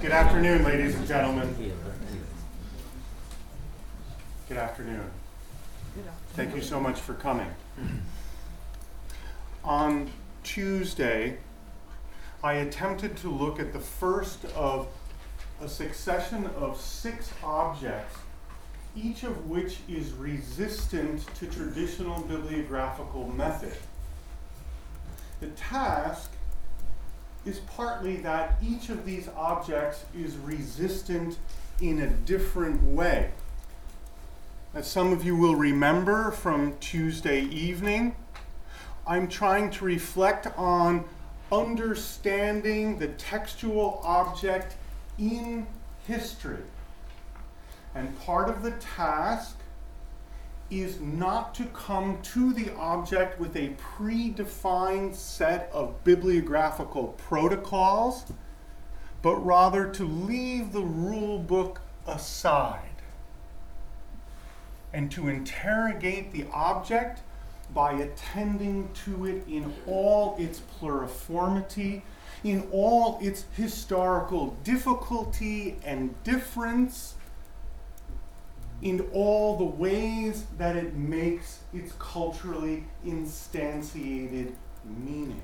Good afternoon, ladies and gentlemen. Good afternoon. Thank you so much for coming. On Tuesday, I attempted to look at the first of a succession of six objects, each of which is resistant to traditional bibliographical method. The task is partly that each of these objects is resistant in a different way. As some of you will remember from Tuesday evening, I'm trying to reflect on understanding the textual object in history. And part of the task is not to come to the object with a predefined set of bibliographical protocols, but rather to leave the rule book aside and to interrogate the object by attending to it in all its pluriformity, in all its historical difficulty and difference in all the ways that it makes its culturally instantiated meanings.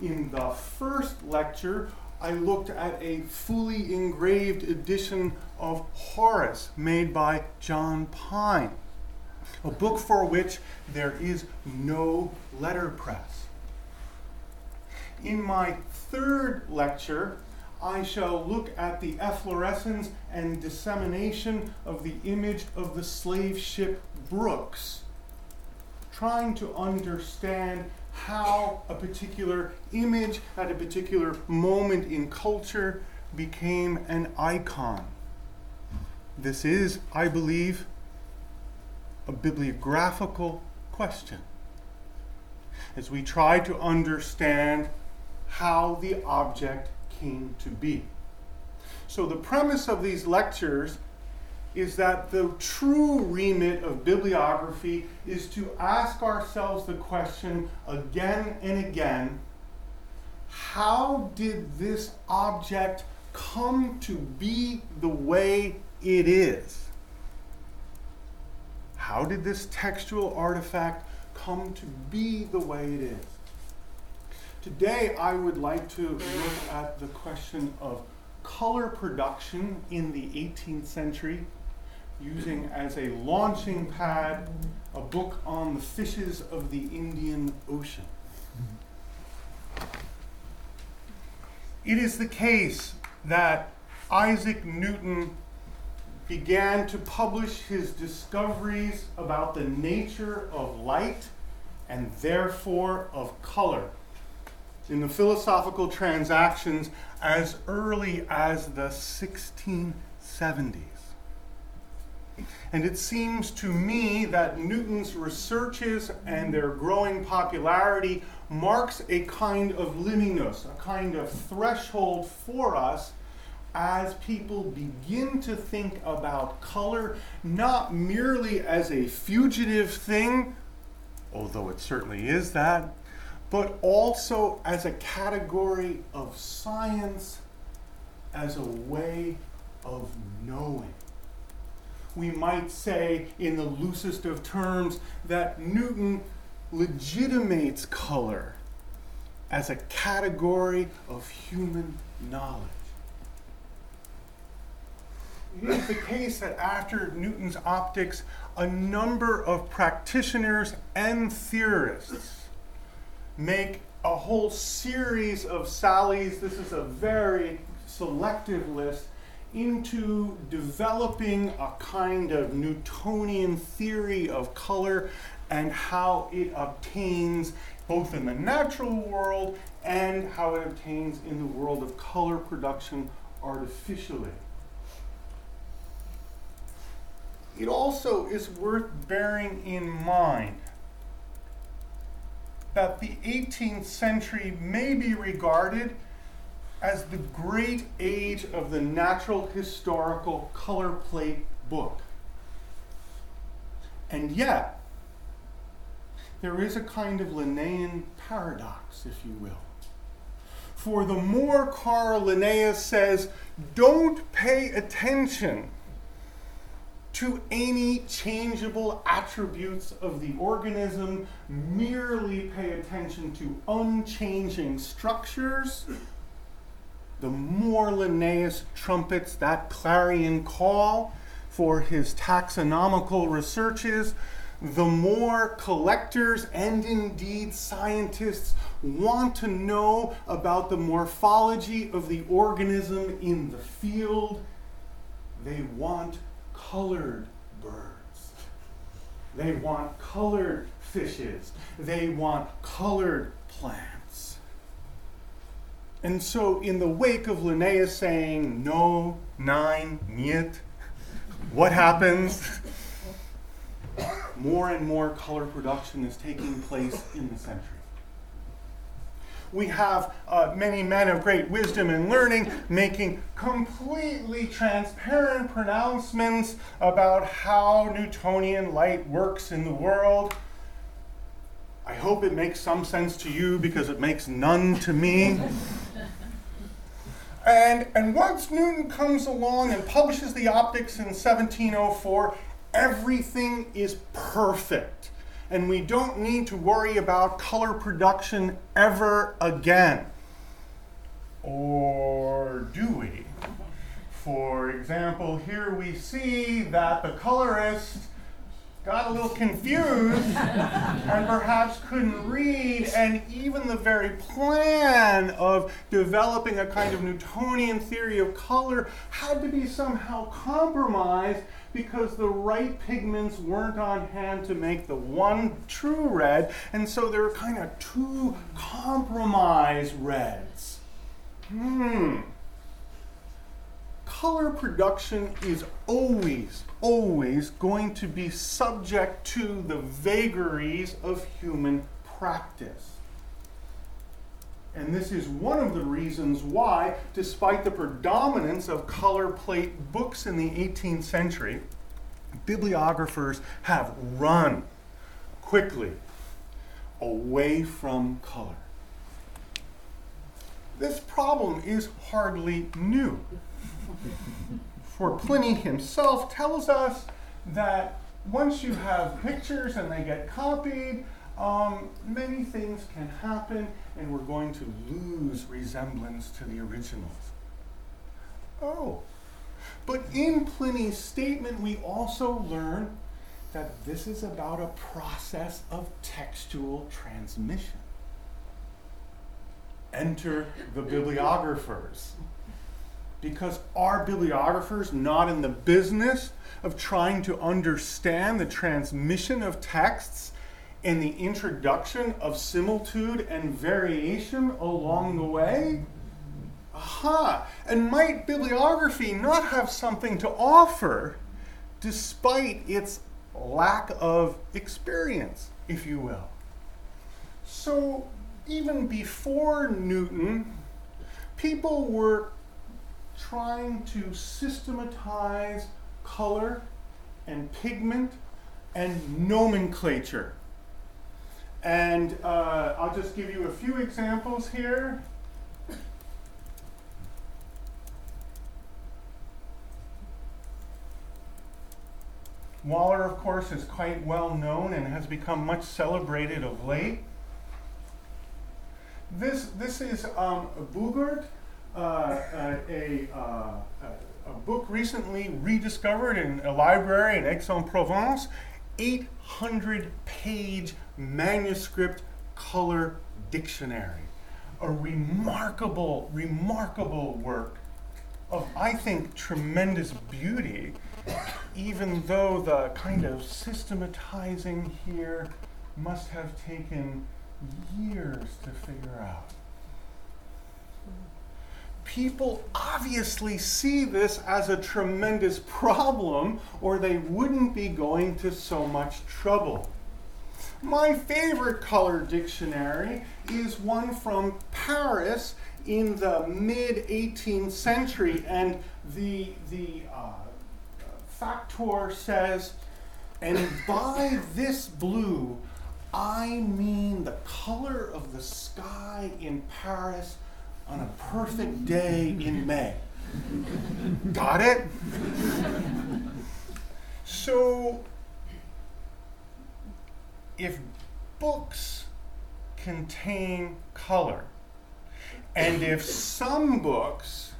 In the first lecture, I looked at a fully engraved edition of Horace made by John Pine, a book for which there is no letterpress. In my third lecture, I shall look at the efflorescence and dissemination of the image of the slave ship Brooks, trying to understand how a particular image at a particular moment in culture became an icon. This is, I believe, a bibliographical question. As we try to understand how the object came to be. So, the premise of these lectures is that the true remit of bibliography is to ask ourselves the question again and again how did this object come to be the way it is? How did this textual artifact come to be the way it is? Today, I would like to look at the question of color production in the 18th century, using as a launching pad a book on the fishes of the Indian Ocean. It is the case that Isaac Newton began to publish his discoveries about the nature of light and therefore of color in the philosophical transactions as early as the 1670s. And it seems to me that Newton's researches and their growing popularity marks a kind of liminus, a kind of threshold for us as people begin to think about color not merely as a fugitive thing, although it certainly is that, but also as a category of science, as a way of knowing. We might say, in the loosest of terms, that Newton legitimates color as a category of human knowledge. It is the case that after Newton's optics, a number of practitioners and theorists make a whole series of sallies. This is a very selective list into developing a kind of Newtonian theory of color and how it obtains both in the natural world and how it obtains in the world of color production artificially. It also is worth bearing in mind that the 18th century may be regarded as the great age of the natural historical color plate book. And yet, there is a kind of Linnaean paradox, if you will. For the more Carl Linnaeus says, don't pay attention to any changeable attributes of the organism, merely pay attention to unchanging structures, the more Linnaeus trumpets that clarion call for his taxonomical researches, the more collectors and indeed scientists want to know about the morphology of the organism in the field. They want colored birds. They want colored fishes. They want colored plants. And so, in the wake of Linnaeus saying no, nein, niet, what happens? more and more color production is taking place in the century. We have uh, many men of great wisdom and learning making completely transparent pronouncements about how Newtonian light works in the world. I hope it makes some sense to you because it makes none to me. And, and once Newton comes along and publishes the optics in 1704, everything is perfect. And we don't need to worry about color production ever again. Or do we? For example, here we see that the colorist got a little confused and perhaps couldn't read, and even the very plan of developing a kind of Newtonian theory of color had to be somehow compromised because the right pigments weren't on hand to make the one true red, and so there were kind of two compromise reds. Hmm. Color production is always always going to be subject to the vagaries of human practice. And this is one of the reasons why, despite the predominance of color plate books in the 18th century, bibliographers have run quickly away from color. This problem is hardly new for Pliny himself tells us that once you have pictures and they get copied, um, many things can happen and we're going to lose resemblance to the originals. Oh, but in Pliny's statement, we also learn that this is about a process of textual transmission. Enter the bibliographers because are bibliographers not in the business of trying to understand the transmission of texts and the introduction of similitude and variation along the way? Aha! And might bibliography not have something to offer despite its lack of experience, if you will? So, even before Newton, people were trying to systematize color and pigment and nomenclature. And uh, I'll just give you a few examples here. Waller, of course, is quite well known and has become much celebrated of late. This, this is um, Boogert, uh, uh, a, uh, a book recently rediscovered in a library in Aix-en-Provence, 800 page manuscript color dictionary. A remarkable, remarkable work of, I think, tremendous beauty, even though the kind of systematizing here must have taken years to figure out people obviously see this as a tremendous problem, or they wouldn't be going to so much trouble. My favorite color dictionary is one from Paris in the mid 18th century, and the, the uh, factor says, and by this blue, I mean the color of the sky in Paris on a perfect day in May. Got it? So, if books contain color, and if some books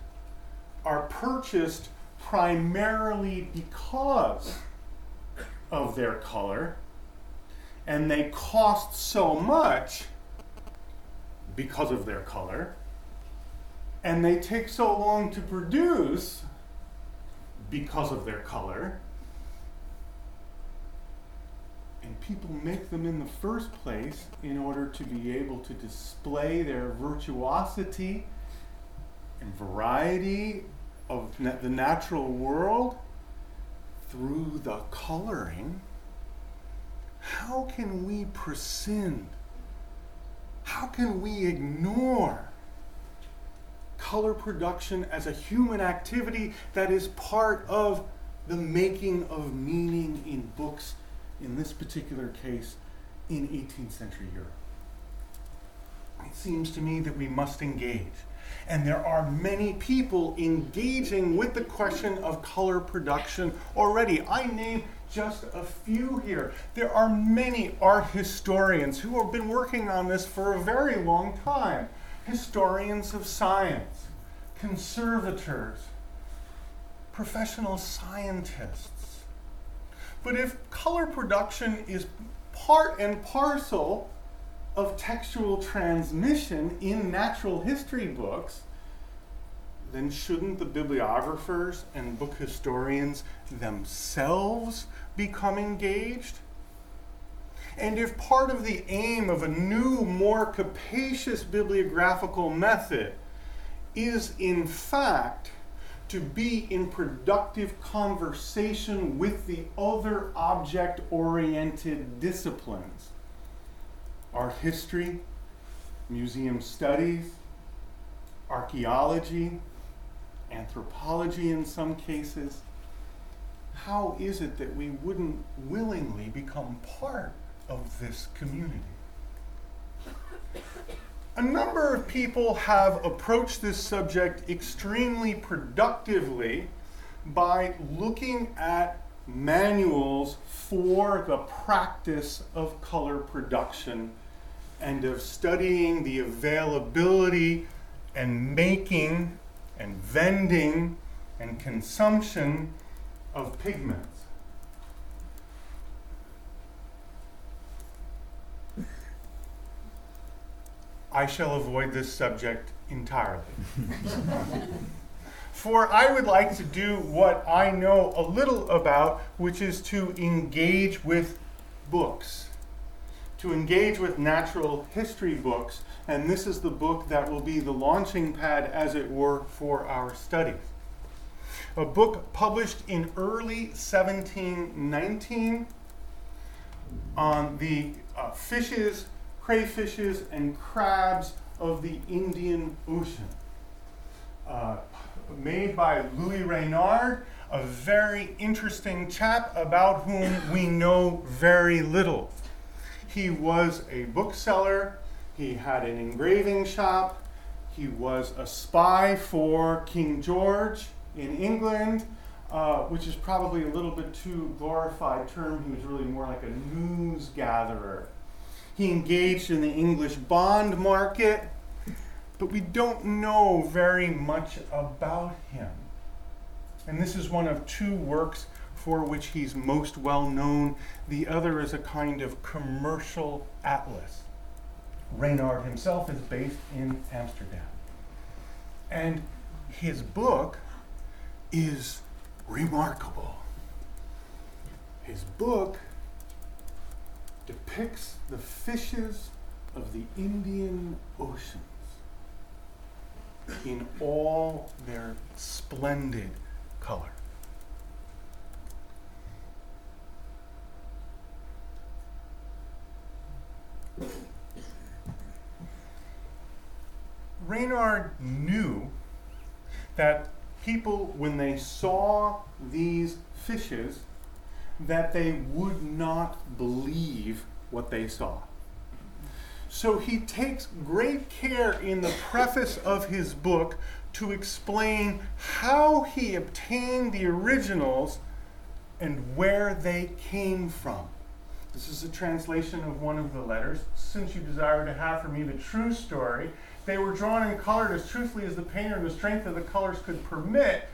are purchased primarily because of their color, and they cost so much because of their color, and they take so long to produce because of their color, and people make them in the first place in order to be able to display their virtuosity and variety of na- the natural world through the coloring, how can we prescind? How can we ignore color production as a human activity that is part of the making of meaning in books, in this particular case, in 18th century Europe? It seems to me that we must engage. And there are many people engaging with the question of color production already. I name just a few here. There are many art historians who have been working on this for a very long time historians of science, conservators, professional scientists. But if color production is part and parcel of textual transmission in natural history books, then shouldn't the bibliographers and book historians themselves become engaged? And if part of the aim of a new, more capacious bibliographical method is in fact to be in productive conversation with the other object oriented disciplines, art history, museum studies, archaeology, anthropology in some cases. How is it that we wouldn't willingly become part of this community? A number of people have approached this subject extremely productively by looking at manuals for the practice of color production and of studying the availability and making and vending and consumption of pigments. I shall avoid this subject entirely. For I would like to do what I know a little about, which is to engage with books, to engage with natural history books. And this is the book that will be the launching pad, as it were, for our studies. A book published in early 1719 on the uh, fishes, crayfishes, and crabs of the Indian Ocean. Uh, made by Louis Renard, a very interesting chap about whom we know very little. He was a bookseller, he had an engraving shop, he was a spy for King George in England, uh, which is probably a little bit too glorified term. He was really more like a news gatherer. He engaged in the English bond market but we don't know very much about him. And this is one of two works for which he's most well known. The other is a kind of commercial atlas. Renard himself is based in Amsterdam. And his book is remarkable. His book depicts the fishes of the Indian Oceans in all their splendid color. Renard knew that people, when they saw these fishes, that they would not believe what they saw. So he takes great care in the preface of his book to explain how he obtained the originals and where they came from. This is a translation of one of the letters. Since you desire to have for me the true story, they were drawn and colored as truthfully as the painter and the strength of the colors could permit.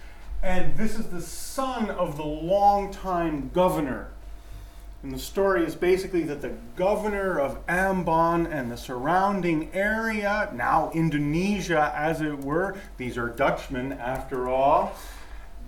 And this is the son of the longtime governor. And the story is basically that the governor of Ambon and the surrounding area, now Indonesia as it were, these are Dutchmen after all,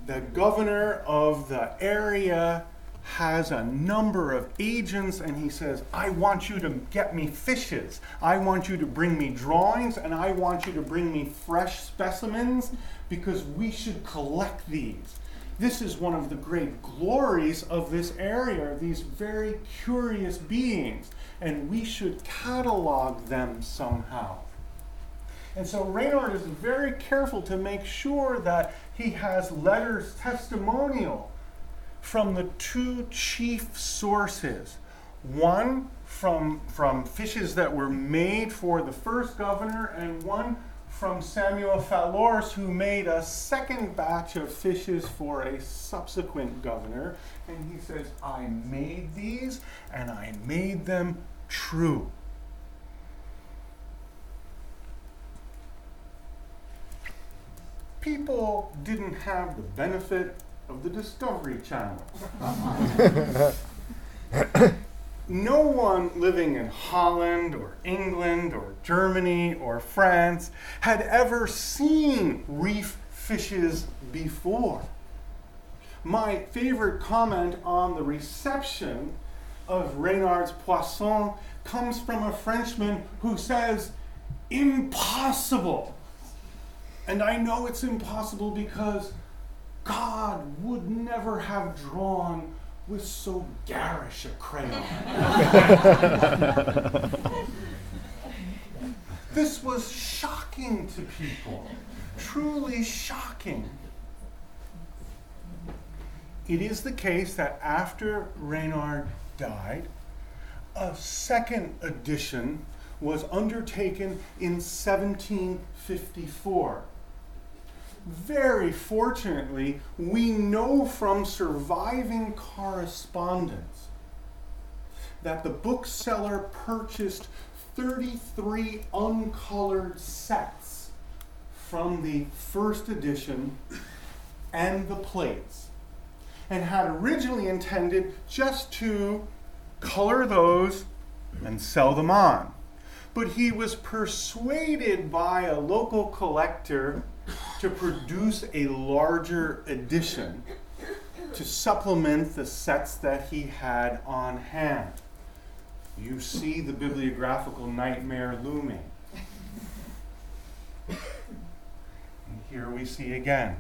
the governor of the area has a number of agents and he says, I want you to get me fishes. I want you to bring me drawings and I want you to bring me fresh specimens because we should collect these. This is one of the great glories of this area, these very curious beings, and we should catalog them somehow. And so Renard is very careful to make sure that he has letters testimonial from the two chief sources. One from, from fishes that were made for the first governor, and one from Samuel Fallours, who made a second batch of fishes for a subsequent governor. And he says, I made these and I made them true. People didn't have the benefit of the Discovery Channel. no one living in Holland or England or Germany or France had ever seen reef fishes before. My favorite comment on the reception of Renard's Poisson comes from a Frenchman who says, Impossible! And I know it's impossible because God would never have drawn with so garish a crayon. this was shocking to people, truly shocking. It is the case that after Renard died, a second edition was undertaken in 1754 very fortunately, we know from surviving correspondence that the bookseller purchased 33 uncolored sets from the first edition and the plates, and had originally intended just to color those and sell them on. But he was persuaded by a local collector to produce a larger edition to supplement the sets that he had on hand. You see the bibliographical nightmare looming. And here we see again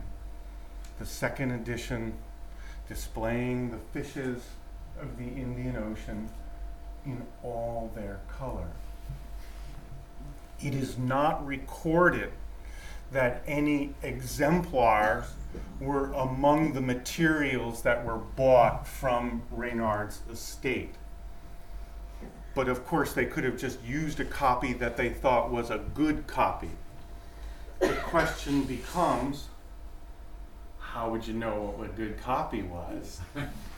the second edition displaying the fishes of the Indian Ocean in all their color. It is not recorded that any exemplars were among the materials that were bought from Renard's estate. But of course, they could have just used a copy that they thought was a good copy. The question becomes how would you know what a good copy was?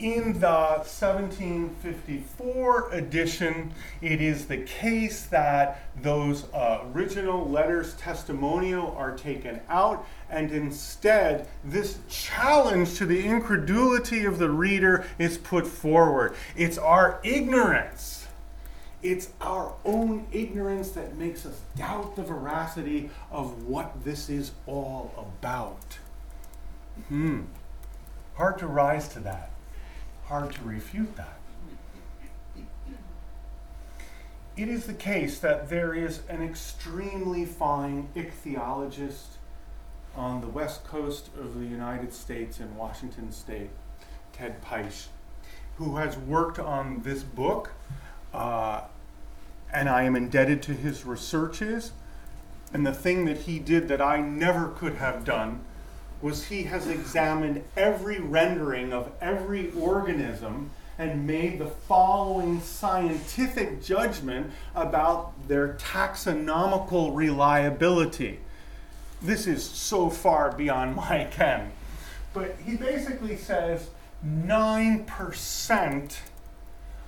in the 1754 edition, it is the case that those uh, original letters testimonial are taken out, and instead, this challenge to the incredulity of the reader is put forward. It's our ignorance. It's our own ignorance that makes us doubt the veracity of what this is all about. Hmm. Hard to rise to that hard to refute that. It is the case that there is an extremely fine ichthyologist on the west coast of the United States in Washington State, Ted Pietsch, who has worked on this book, uh, and I am indebted to his researches. And the thing that he did that I never could have done was he has examined every rendering of every organism and made the following scientific judgment about their taxonomical reliability. This is so far beyond my ken. But he basically says 9%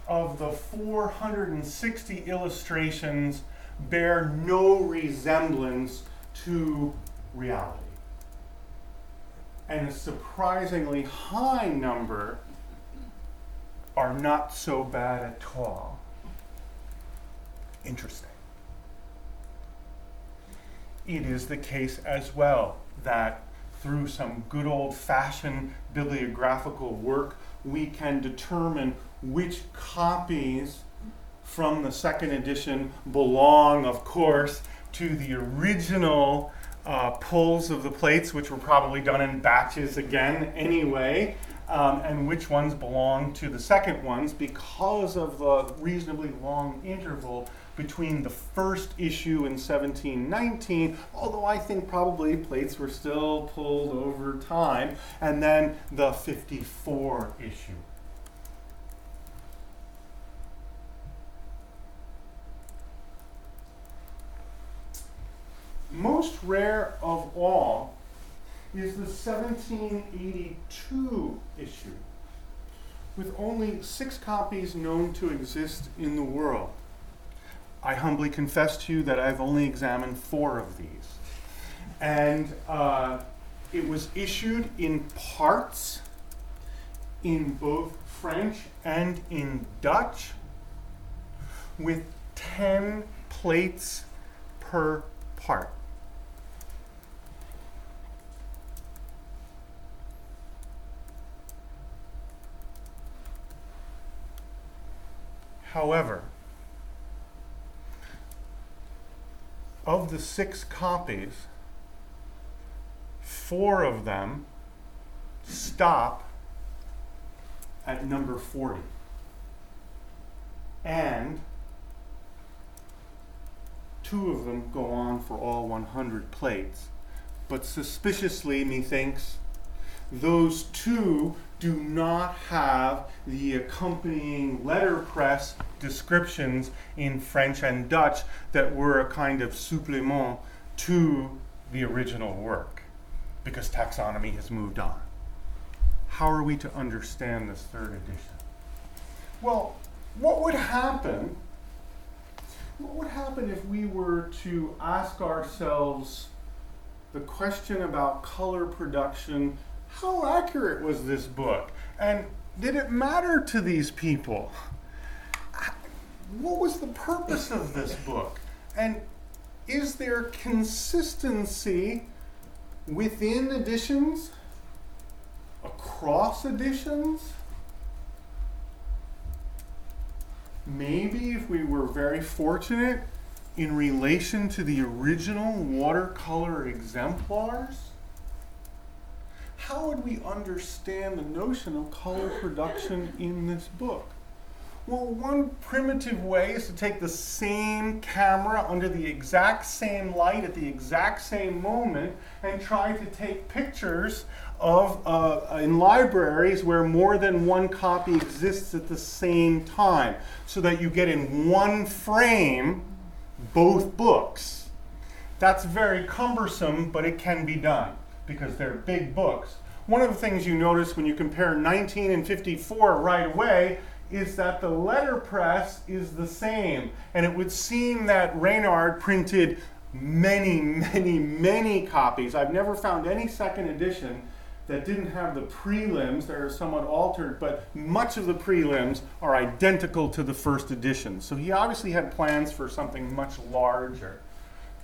of the 460 illustrations bear no resemblance to reality. And a surprisingly high number are not so bad at all. Interesting. It is the case as well that through some good old fashioned bibliographical work, we can determine which copies from the second edition belong, of course, to the original uh, pulls of the plates, which were probably done in batches again anyway, um, and which ones belong to the second ones because of the reasonably long interval between the first issue in 1719, although I think probably plates were still pulled over time, and then the 54 issue. Most rare of all is the 1782 issue, with only six copies known to exist in the world. I humbly confess to you that I've only examined four of these. And uh, it was issued in parts in both French and in Dutch with 10 plates per part. However, of the six copies, four of them stop at number 40. And two of them go on for all 100 plates. But suspiciously, methinks, those two do not have the accompanying letterpress descriptions in French and Dutch that were a kind of supplement to the original work because taxonomy has moved on. How are we to understand this third edition? Well, what would happen? What would happen if we were to ask ourselves the question about color production how accurate was this book? And did it matter to these people? What was the purpose of this book? And is there consistency within editions? Across editions? Maybe if we were very fortunate in relation to the original watercolor exemplars? How would we understand the notion of color production in this book? Well, one primitive way is to take the same camera under the exact same light at the exact same moment and try to take pictures of uh, in libraries where more than one copy exists at the same time so that you get in one frame both books. That's very cumbersome, but it can be done because they're big books. One of the things you notice when you compare 19 and 54 right away is that the letterpress is the same. And it would seem that Renard printed many, many, many copies. I've never found any second edition that didn't have the prelims. that are somewhat altered, but much of the prelims are identical to the first edition. So he obviously had plans for something much larger.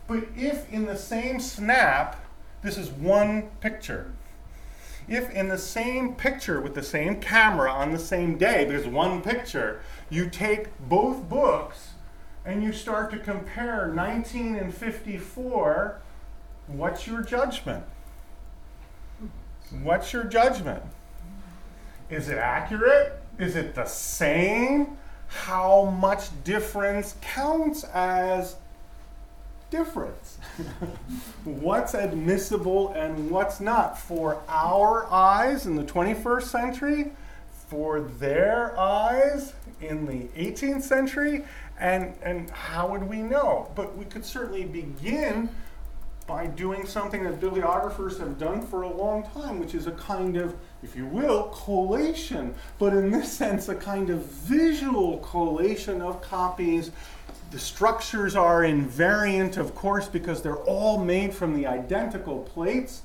But if in the same snap this is one picture. If in the same picture with the same camera on the same day, there's one picture, you take both books and you start to compare 19 and 54, what's your judgment? What's your judgment? Is it accurate? Is it the same? How much difference counts as difference. what's admissible and what's not for our eyes in the 21st century? for their eyes in the 18th century? And, and how would we know? But we could certainly begin by doing something that bibliographers have done for a long time, which is a kind of, if you will, collation, but in this sense, a kind of visual collation of copies. The structures are invariant, of course, because they're all made from the identical plates,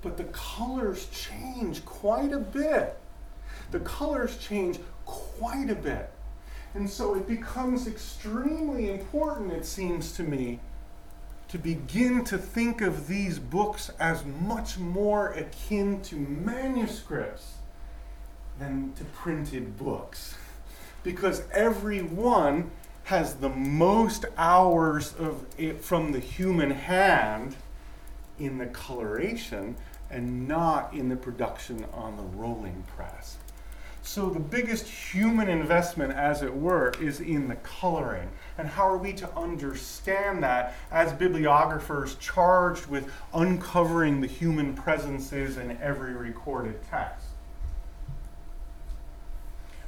but the colors change quite a bit. The colors change quite a bit. And so it becomes extremely important, it seems to me, to begin to think of these books as much more akin to manuscripts than to printed books. Because every one has the most hours of from the human hand in the coloration and not in the production on the rolling press. So the biggest human investment, as it were, is in the coloring. And how are we to understand that as bibliographers charged with uncovering the human presences in every recorded text?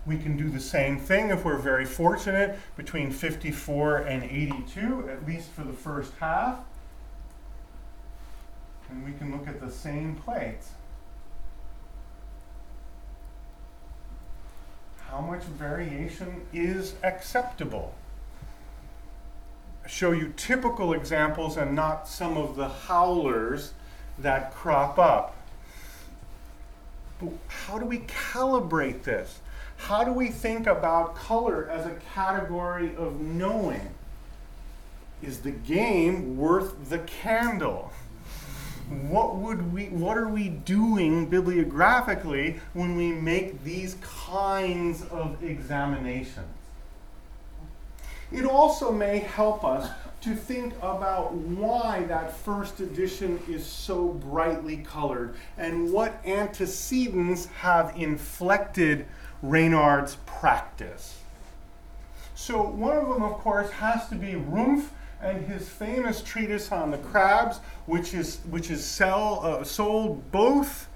We can do the same thing if we're very fortunate between 54 and 82, at least for the first half. And we can look at the same plates. how much variation is acceptable. Show you typical examples and not some of the howlers that crop up. But how do we calibrate this? How do we think about color as a category of knowing? Is the game worth the candle? what would we what are we doing bibliographically when we make these kinds of examinations it also may help us to think about why that first edition is so brightly colored and what antecedents have inflected Renard's practice. So, one of them, of course, has to be Rumpf and his famous treatise on the crabs, which is which is sell, uh, sold both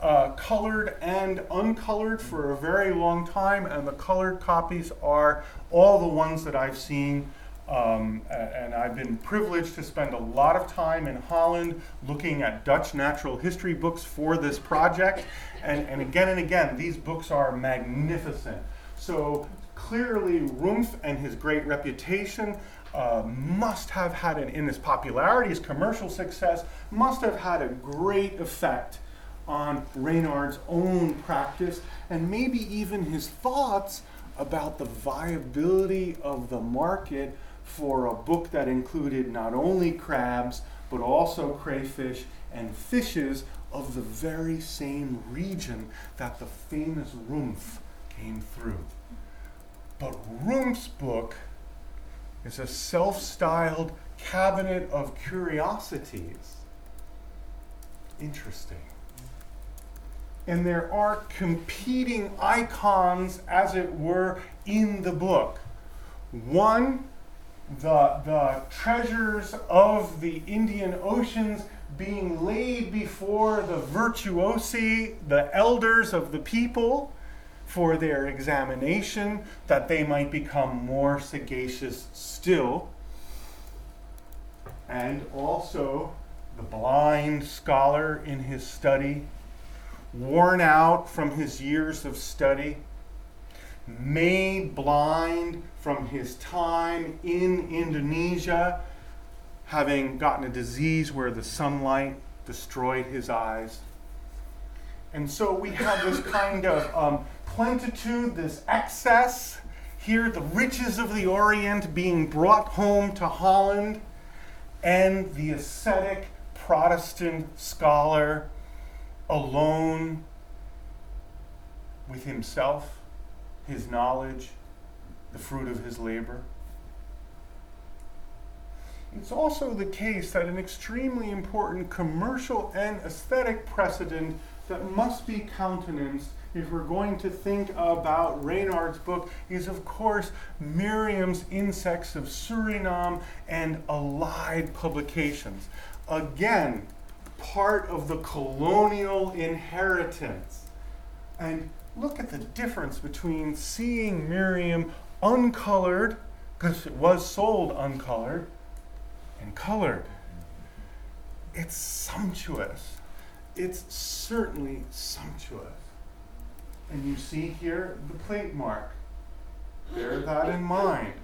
uh, colored and uncolored for a very long time, and the colored copies are all the ones that I've seen. Um, and I've been privileged to spend a lot of time in Holland looking at Dutch natural history books for this project. And, and again and again, these books are magnificent. So clearly, Rumpf and his great reputation uh, must have had, an, in his popularity, his commercial success, must have had a great effect on Renard's own practice and maybe even his thoughts about the viability of the market for a book that included not only crabs but also crayfish and fishes of the very same region that the famous Rumpf came through. But Rumpf's book is a self styled cabinet of curiosities. Interesting. And there are competing icons, as it were, in the book. One, the, the treasures of the Indian Oceans being laid before the virtuosi, the elders of the people for their examination, that they might become more sagacious still. And also the blind scholar in his study, worn out from his years of study, made blind from his time in Indonesia, having gotten a disease where the sunlight destroyed his eyes. And so we have this kind of um, plenitude, this excess. Here, the riches of the Orient being brought home to Holland, and the ascetic Protestant scholar alone with himself, his knowledge, the fruit of his labor. It's also the case that an extremely important commercial and aesthetic precedent that must be countenanced if we're going to think about Renard's book, is of course Merian's Insects of Suriname and Allied publications. Again, part of the colonial inheritance. And look at the difference between seeing Merian uncolored, because it was sold uncolored, and colored. It's sumptuous. It's certainly sumptuous. And you see here the plate mark. Bear that in mind.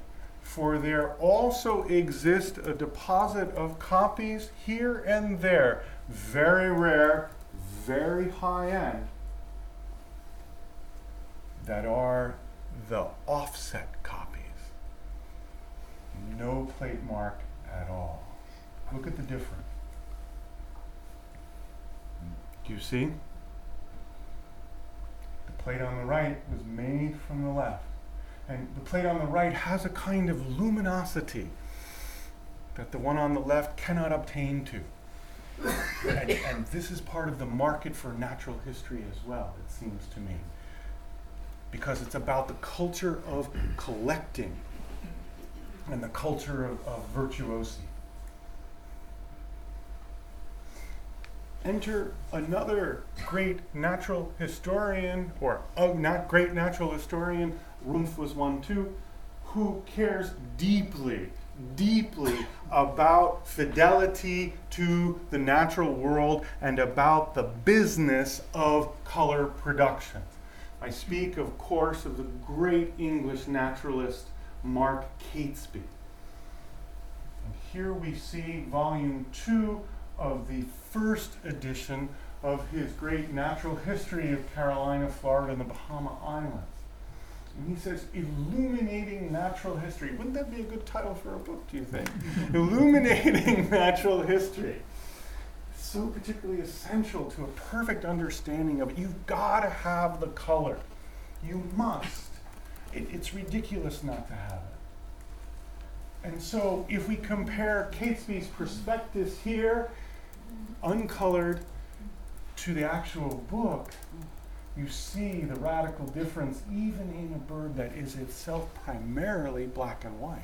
For there also exists a deposit of copies here and there, very rare, very high end, that are the offset copies. No plate mark at all. Look at the difference. Do you see? The plate on the right was made from the left. And the plate on the right has a kind of luminosity that the one on the left cannot obtain to. and, and this is part of the market for natural history as well, it seems to me. Because it's about the culture of collecting and the culture of, of virtuosi. Enter another great natural historian, or a not great natural historian, Rumpf was one too, who cares deeply, deeply about fidelity to the natural world and about the business of color production. I speak, of course, of the great English naturalist Mark Catesby. And here we see volume two of the first edition of his great natural history of Carolina, Florida, and the Bahama Islands. And he says, Illuminating Natural History. Wouldn't that be a good title for a book, do you think? Illuminating Natural History. So particularly essential to a perfect understanding of it. You've got to have the color. You must. It, it's ridiculous not to have it. And so if we compare Catesby's prospectus here, uncolored, to the actual book, you see the radical difference even in a bird that is itself primarily black and white.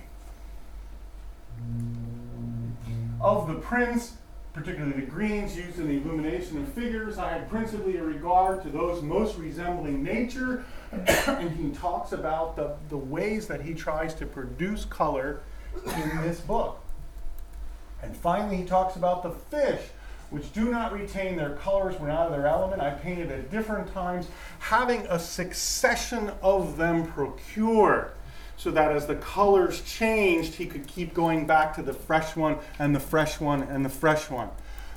Of the prints, particularly the greens used in the illumination of figures, I have principally a regard to those most resembling nature, and he talks about the, the ways that he tries to produce color in this book. And finally, he talks about the fish, which do not retain their colors when out of their element. I painted at different times, having a succession of them procured so that as the colors changed, he could keep going back to the fresh one and the fresh one and the fresh one.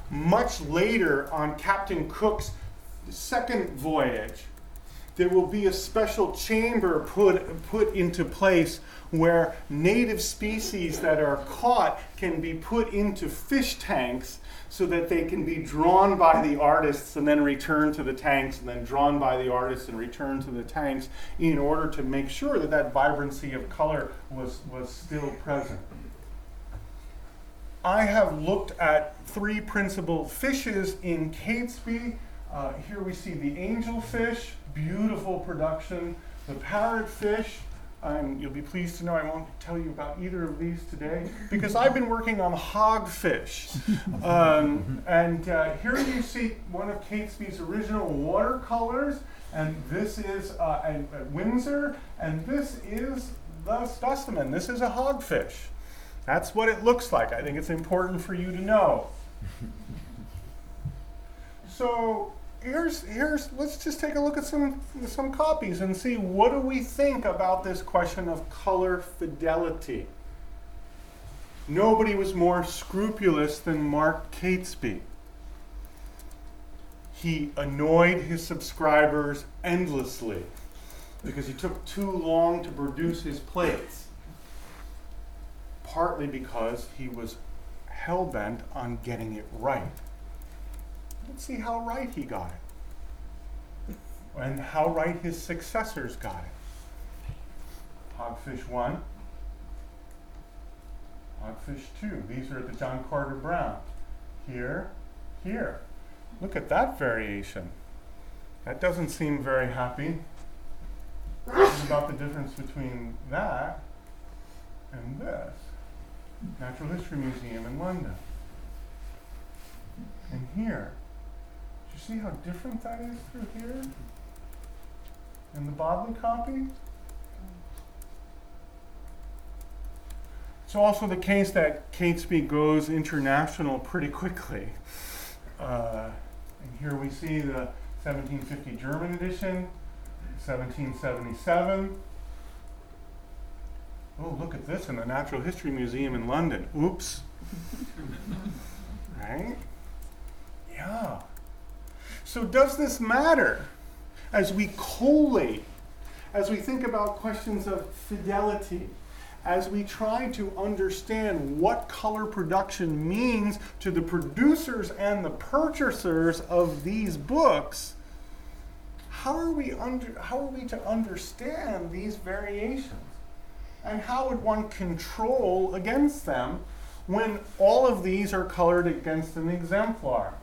Much later, on Captain Cook's second voyage, there will be a special chamber put, put into place where native species that are caught can be put into fish tanks so that they can be drawn by the artists and then returned to the tanks and then drawn by the artists and returned to the tanks in order to make sure that that vibrancy of color was, was still present. I have looked at three principal fishes in Catesby. Uh, here we see the angelfish, beautiful production. The parrotfish, and you'll be pleased to know I won't tell you about either of these today because I've been working on hogfish. Um, and uh, here you see one of Catesby's original watercolors, and this is uh, at, at Windsor, and this is the specimen. This is a hogfish. That's what it looks like. I think it's important for you to know. So here's here's let's just take a look at some some copies and see what do we think about this question of color fidelity. Nobody was more scrupulous than Mark Catesby. He annoyed his subscribers endlessly because he took too long to produce his plates. Partly because he was hell bent on getting it right. Let's see how right he got it. And how right his successors got it. Hogfish 1, Hogfish 2. These are the John Carter Brown. Here, here. Look at that variation. That doesn't seem very happy. What about the difference between that and this? Natural History Museum in London. And here see how different that is through here? in the Bodley copy. It's also the case that Catesby goes international pretty quickly. Uh, and here we see the 1750 German edition, 1777. Oh, look at this in the Natural History Museum in London. Oops. right? Yeah. So, does this matter as we collate, as we think about questions of fidelity, as we try to understand what color production means to the producers and the purchasers of these books? How are we, under, how are we to understand these variations? And how would one control against them when all of these are colored against an exemplar?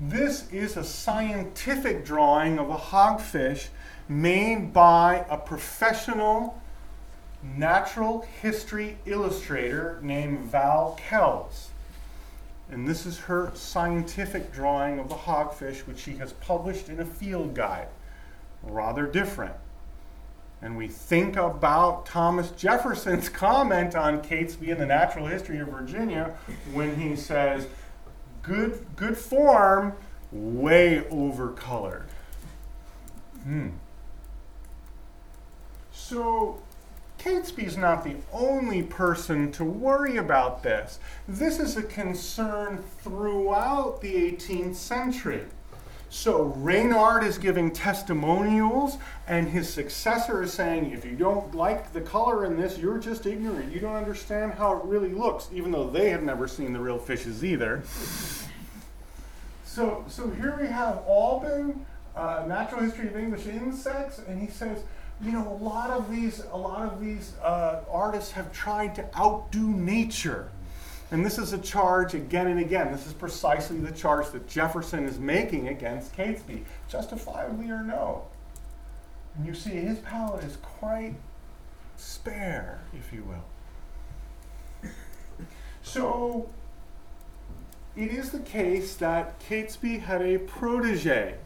This is a scientific drawing of a hogfish made by a professional natural history illustrator named Val Kells. And this is her scientific drawing of the hogfish, which she has published in a field guide. Rather different. And we think about Thomas Jefferson's comment on Catesby and the natural history of Virginia when he says, good, good form, way overcolored. Hmm. So, Catesby is not the only person to worry about this. This is a concern throughout the 18th century. So Renard is giving testimonials, and his successor is saying, if you don't like the color in this, you're just ignorant. You don't understand how it really looks, even though they have never seen the real fishes either. so, so here we have Albin, uh, Natural History of English Insects, and he says, you know, a lot of these, a lot of these uh, artists have tried to outdo nature. And this is a charge again and again. This is precisely the charge that Jefferson is making against Catesby, justifiably or no. And you see, his palette is quite spare, if you will. So, it is the case that Catesby had a protege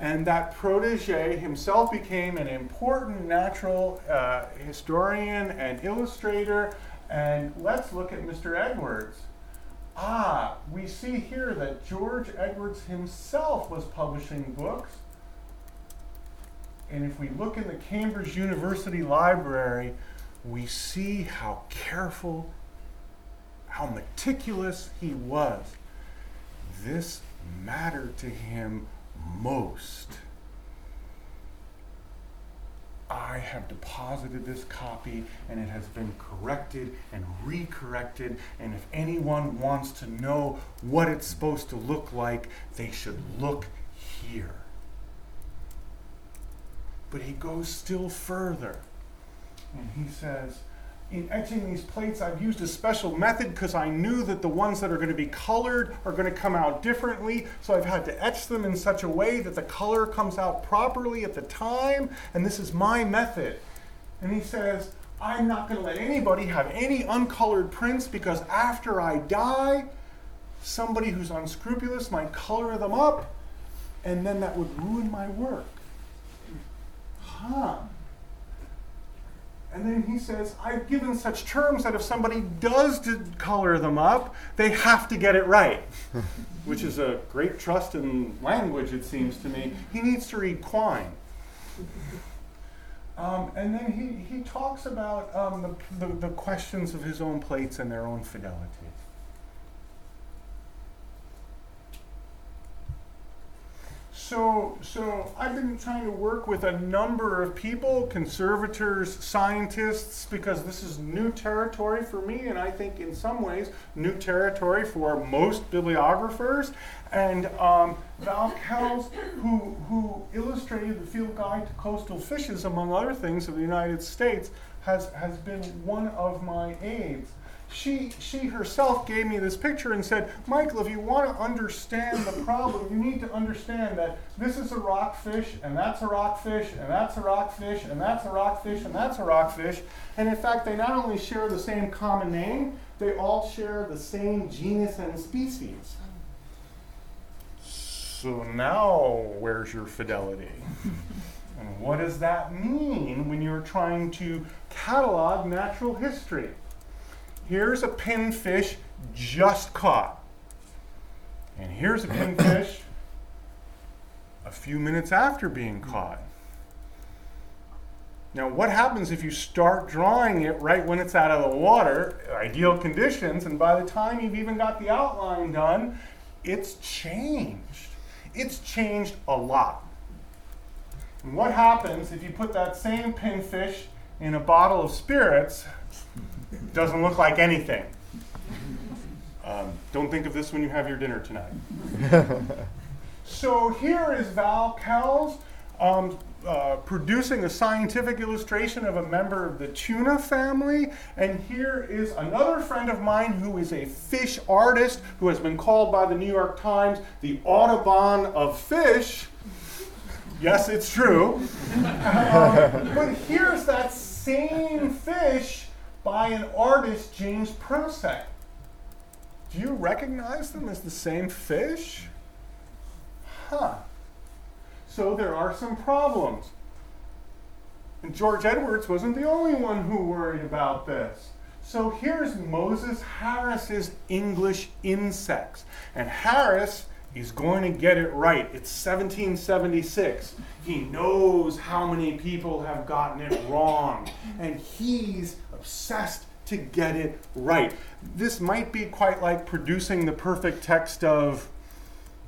and that protege himself became an important natural uh, historian and illustrator. And let's look at Mr. Edwards. Ah, we see here that George Edwards himself was publishing books. And if we look in the Cambridge University Library, we see how careful, how meticulous he was. This mattered to him most. I have deposited this copy and it has been corrected and recorrected. And if anyone wants to know what it's supposed to look like, they should look here. But he goes still further and he says, in etching these plates, I've used a special method because I knew that the ones that are going to be colored are going to come out differently. So I've had to etch them in such a way that the color comes out properly at the time. And this is my method. And he says, I'm not going to let anybody have any uncolored prints because after I die, somebody who's unscrupulous might color them up, and then that would ruin my work. Huh. And then he says, I've given such terms that if somebody does color them up, they have to get it right, which is a great trust in language, it seems to me. He needs to read Quine. Um, and then he, he talks about um, the, the, the questions of his own plates and their own fidelity. So, so I've been trying to work with a number of people, conservators, scientists, because this is new territory for me, and I think in some ways new territory for most bibliographers. And um, Val Kells, who, who illustrated the field guide to coastal fishes, among other things, of the United States, has, has been one of my aides she, she herself gave me this picture and said, Michael, if you want to understand the problem, you need to understand that this is a rockfish, and that's a rockfish, and that's a rockfish, and that's a rockfish, and that's a rockfish. And in fact, they not only share the same common name, they all share the same genus and species. So now, where's your fidelity? and what does that mean when you're trying to catalog natural history? Here's a pinfish just caught. And here's a pinfish a few minutes after being caught. Now, what happens if you start drawing it right when it's out of the water, ideal conditions, and by the time you've even got the outline done, it's changed. It's changed a lot. And what happens if you put that same pinfish in a bottle of spirits? It doesn't look like anything. Um, don't think of this when you have your dinner tonight. so here is Val Kells um, uh, producing a scientific illustration of a member of the tuna family. And here is another friend of mine who is a fish artist who has been called by the New York Times the Audubon of fish. Yes, it's true. um, but here's that same fish by an artist, James Prosek. Do you recognize them as the same fish? Huh. So there are some problems. And George Edwards wasn't the only one who worried about this. So here's Moses Harris's English insects. And Harris is going to get it right. It's 1776. He knows how many people have gotten it wrong. And he's obsessed to get it right. This might be quite like producing the perfect text of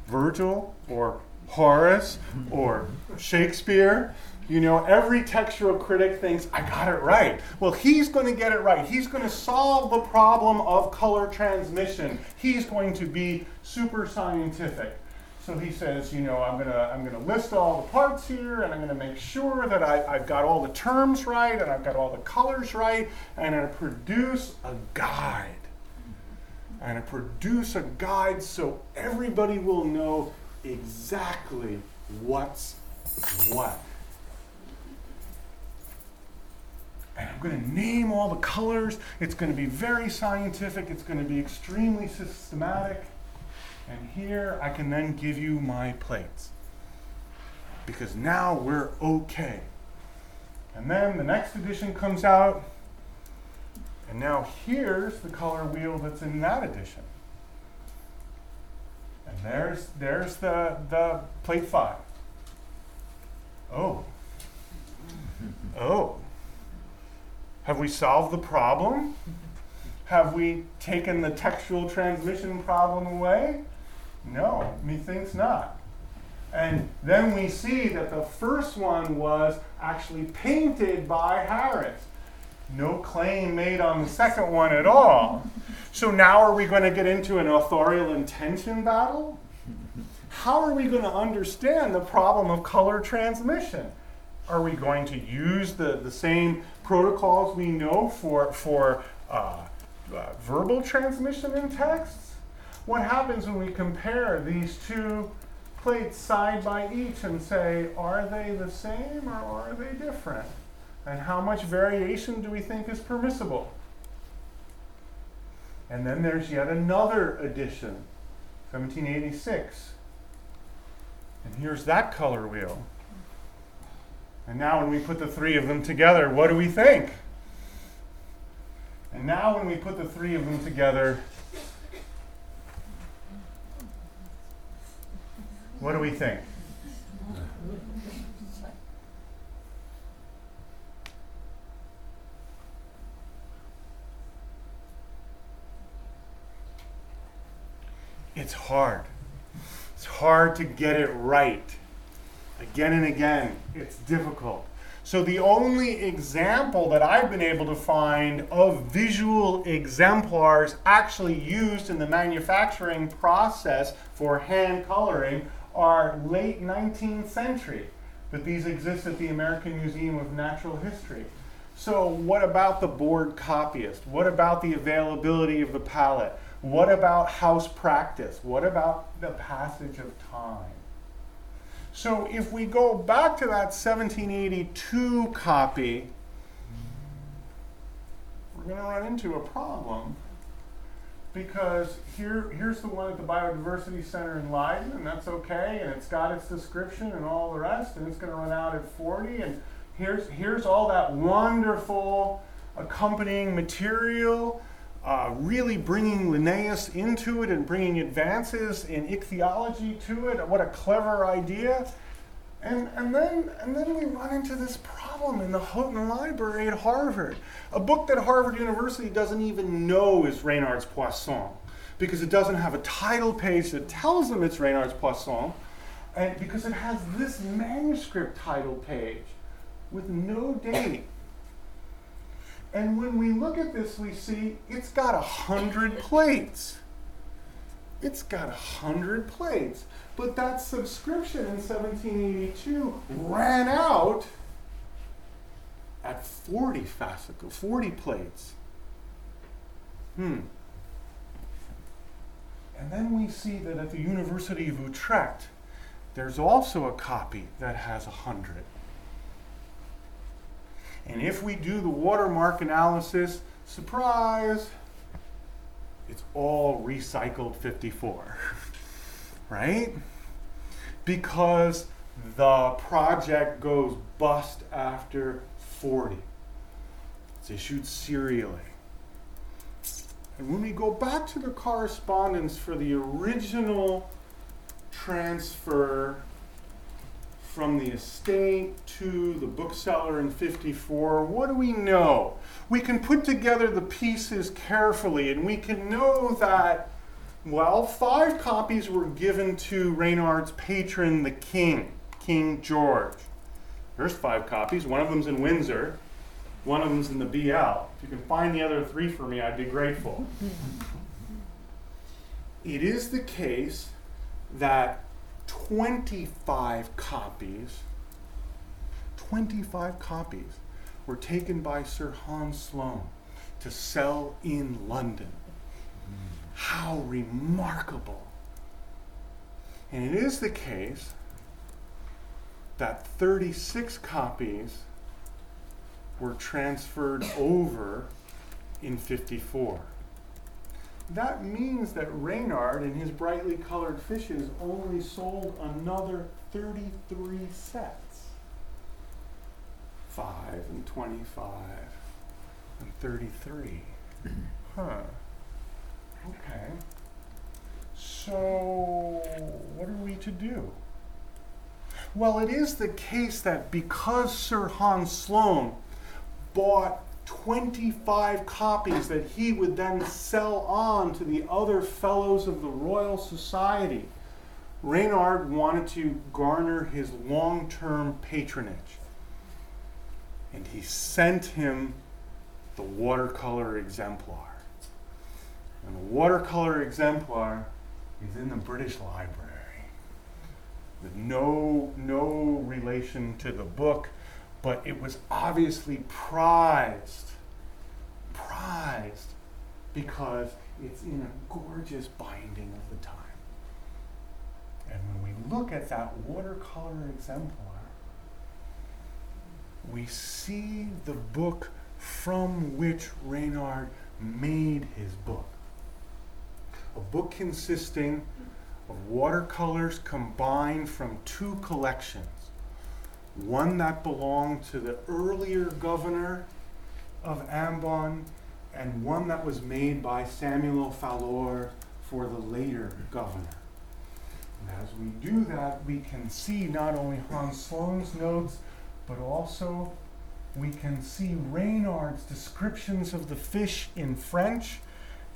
Virgil or Horace or Shakespeare. You know, every textual critic thinks, I got it right. Well, he's going to get it right. He's going to solve the problem of color transmission. He's going to be super scientific. So he says, you know, I'm to I'm to list all the parts here, and I'm to make sure that I, I've got all the terms right, and I've got all the colors right, and to produce a guide. And to produce a guide so everybody will know exactly what's what. And I'm going to name all the colors. It's going to be very scientific. It's going to be extremely systematic. And here I can then give you my plates. Because now we're okay. And then the next edition comes out. And now here's the color wheel that's in that edition. And there's there's the the plate five. Oh. Oh. Have we solved the problem? Have we taken the textual transmission problem away? No, methinks not. And then we see that the first one was actually painted by Harris. No claim made on the second one at all. So now are we going to get into an authorial intention battle? How are we going to understand the problem of color transmission? Are we going to use the, the same protocols we know for, for uh, uh, verbal transmission in texts? What happens when we compare these two plates side by each and say, are they the same or are they different? And how much variation do we think is permissible? And then there's yet another edition, 1786. And here's that color wheel. And now, when we put the three of them together, what do we think? And now, when we put the three of them together, what do we think? It's hard. It's hard to get it right. Again and again, it's difficult. So, the only example that I've been able to find of visual exemplars actually used in the manufacturing process for hand coloring are late 19th century. But these exist at the American Museum of Natural History. So, what about the board copyist? What about the availability of the palette? What about house practice? What about the passage of time? So if we go back to that 1782 copy, we're going to run into a problem because here, here's the one at the Biodiversity Center in Leiden, and that's okay, and it's got its description and all the rest, and it's going to run out at 40. And here's, here's all that wonderful accompanying material, uh, really bringing Linnaeus into it and bringing advances in ichthyology to it. What a clever idea. And, and, then, and then we run into this problem in the Houghton Library at Harvard. A book that Harvard University doesn't even know is Renard's Poisson because it doesn't have a title page that tells them it's Renard's Poisson, and because it has this manuscript title page with no date. And when we look at this, we see it's got a hundred plates. It's got a hundred plates. But that subscription in 1782 ran out at 40 fascicles, 40 plates. Hmm. And then we see that at the University of Utrecht, there's also a copy that has 100. And if we do the watermark analysis, surprise, it's all recycled 54. right? Because the project goes bust after 40. It's issued serially. And when we go back to the correspondence for the original transfer from the estate to the bookseller in 54, what do we know? We can put together the pieces carefully and we can know that well, five copies were given to Renard's patron, the king, King George. There's five copies. One of them's in Windsor. One of them's in the BL. If you can find the other three for me, I'd be grateful. it is the case that 25 copies, 25 copies were taken by Sir Hans Sloane to sell in London. How remarkable. And it is the case that 36 copies were transferred over in 54. That means that Renard and his brightly colored fishes only sold another 33 sets. 5 and 25 and 33. Huh. Okay. So, what are we to do? Well, it is the case that because Sir Hans Sloane bought 25 copies that he would then sell on to the other fellows of the Royal Society, Renard wanted to garner his long term patronage. And he sent him the watercolor exemplar. And the watercolor exemplar is in the British Library. With no, no relation to the book, but it was obviously prized. Prized because it's in a gorgeous binding of the time. And when we look at that watercolor exemplar, we see the book from which Renard made his book a book consisting of watercolors combined from two collections. One that belonged to the earlier governor of Ambon, and one that was made by Samuel Fallours for the later governor. And as we do that, we can see not only Hans Sloane's notes, but also we can see Renard's descriptions of the fish in French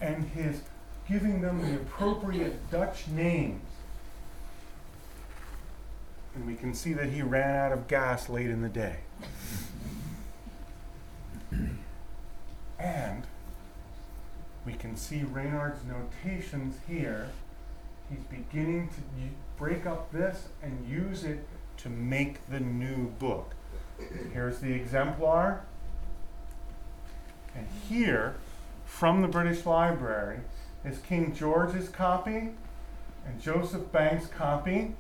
and his giving them the appropriate Dutch names. And we can see that he ran out of gas late in the day. and we can see Renard's notations here. He's beginning to break up this and use it to make the new book. Here's the exemplar. And here, from the British Library, is King George's copy and Joseph Banks' copy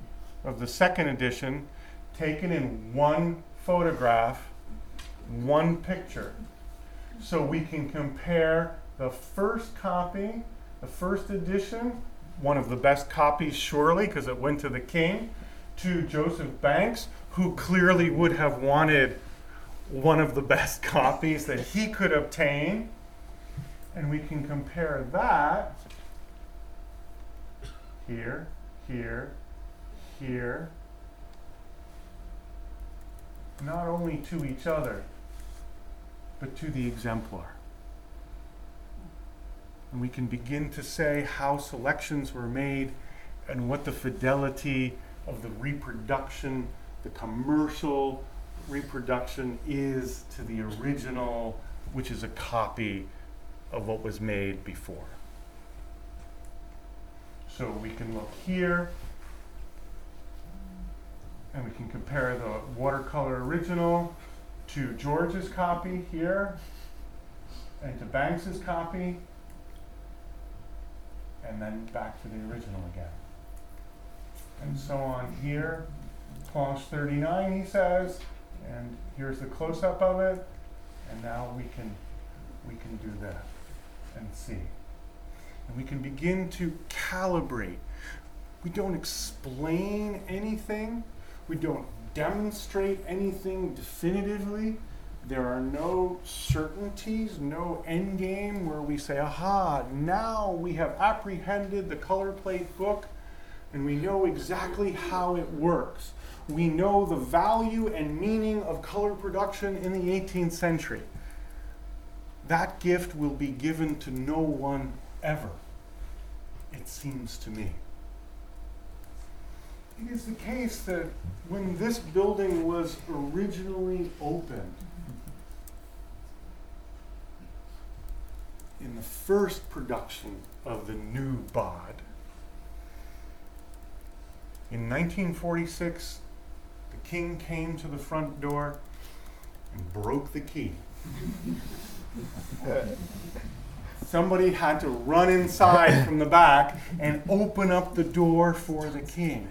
of the second edition, taken in one photograph, one picture. So we can compare the first copy the first edition, one of the best copies, surely, because it went to the king, to Joseph Banks, who clearly would have wanted one of the best copies that he could obtain. And we can compare that here, here, here, not only to each other, but to the exemplar. And we can begin to say how selections were made and what the fidelity of the reproduction, the commercial reproduction is to the original, which is a copy of what was made before. So we can look here and we can compare the watercolor original to George's copy here and to Banks's copy and then back to the original again. And so on here, planche 39 he says, and here's the close-up of it, and now we can we can do that and see. And we can begin to calibrate. We don't explain anything. We don't demonstrate anything definitively. There are no certainties, no end game where we say, aha, now we have apprehended the color plate book and we know exactly how it works. We know the value and meaning of color production in the 18th century. That gift will be given to no one ever, it seems to me. It is the case that when this building was originally opened, in the first production of the new bod, in 1946, the king came to the front door and broke the key. Somebody had to run inside from the back and open up the door for the king.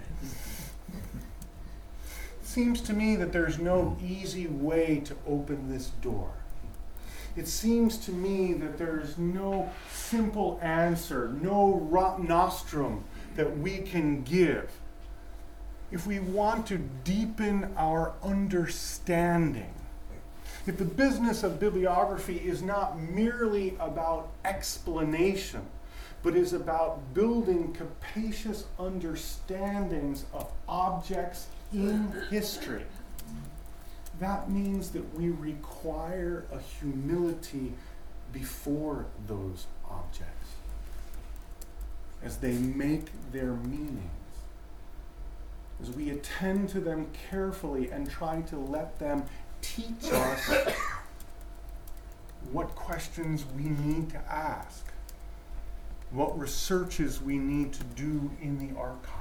It seems to me that there's no easy way to open this door. It seems to me that there's no simple answer, no nostrum that we can give. If we want to deepen our understanding, if the business of bibliography is not merely about explanation, but is about building capacious understandings of objects in history, that means that we require a humility before those objects as they make their meanings. As we attend to them carefully and try to let them teach us what questions we need to ask, what researches we need to do in the archive.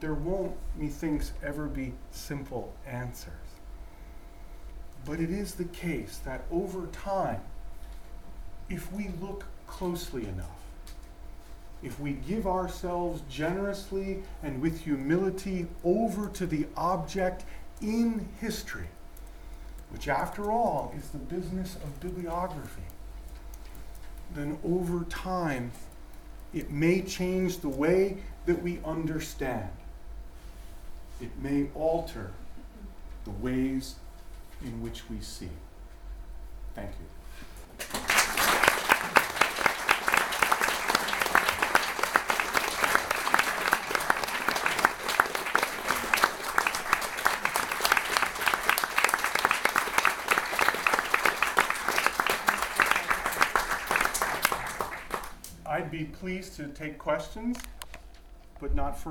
There won't, methinks, ever be simple answers. But it is the case that over time, if we look closely enough, if we give ourselves generously and with humility over to the object in history, which after all is the business of bibliography, then over time it may change the way that we understand. It may alter the ways in which we see. Thank you. I'd be pleased to take questions, but not for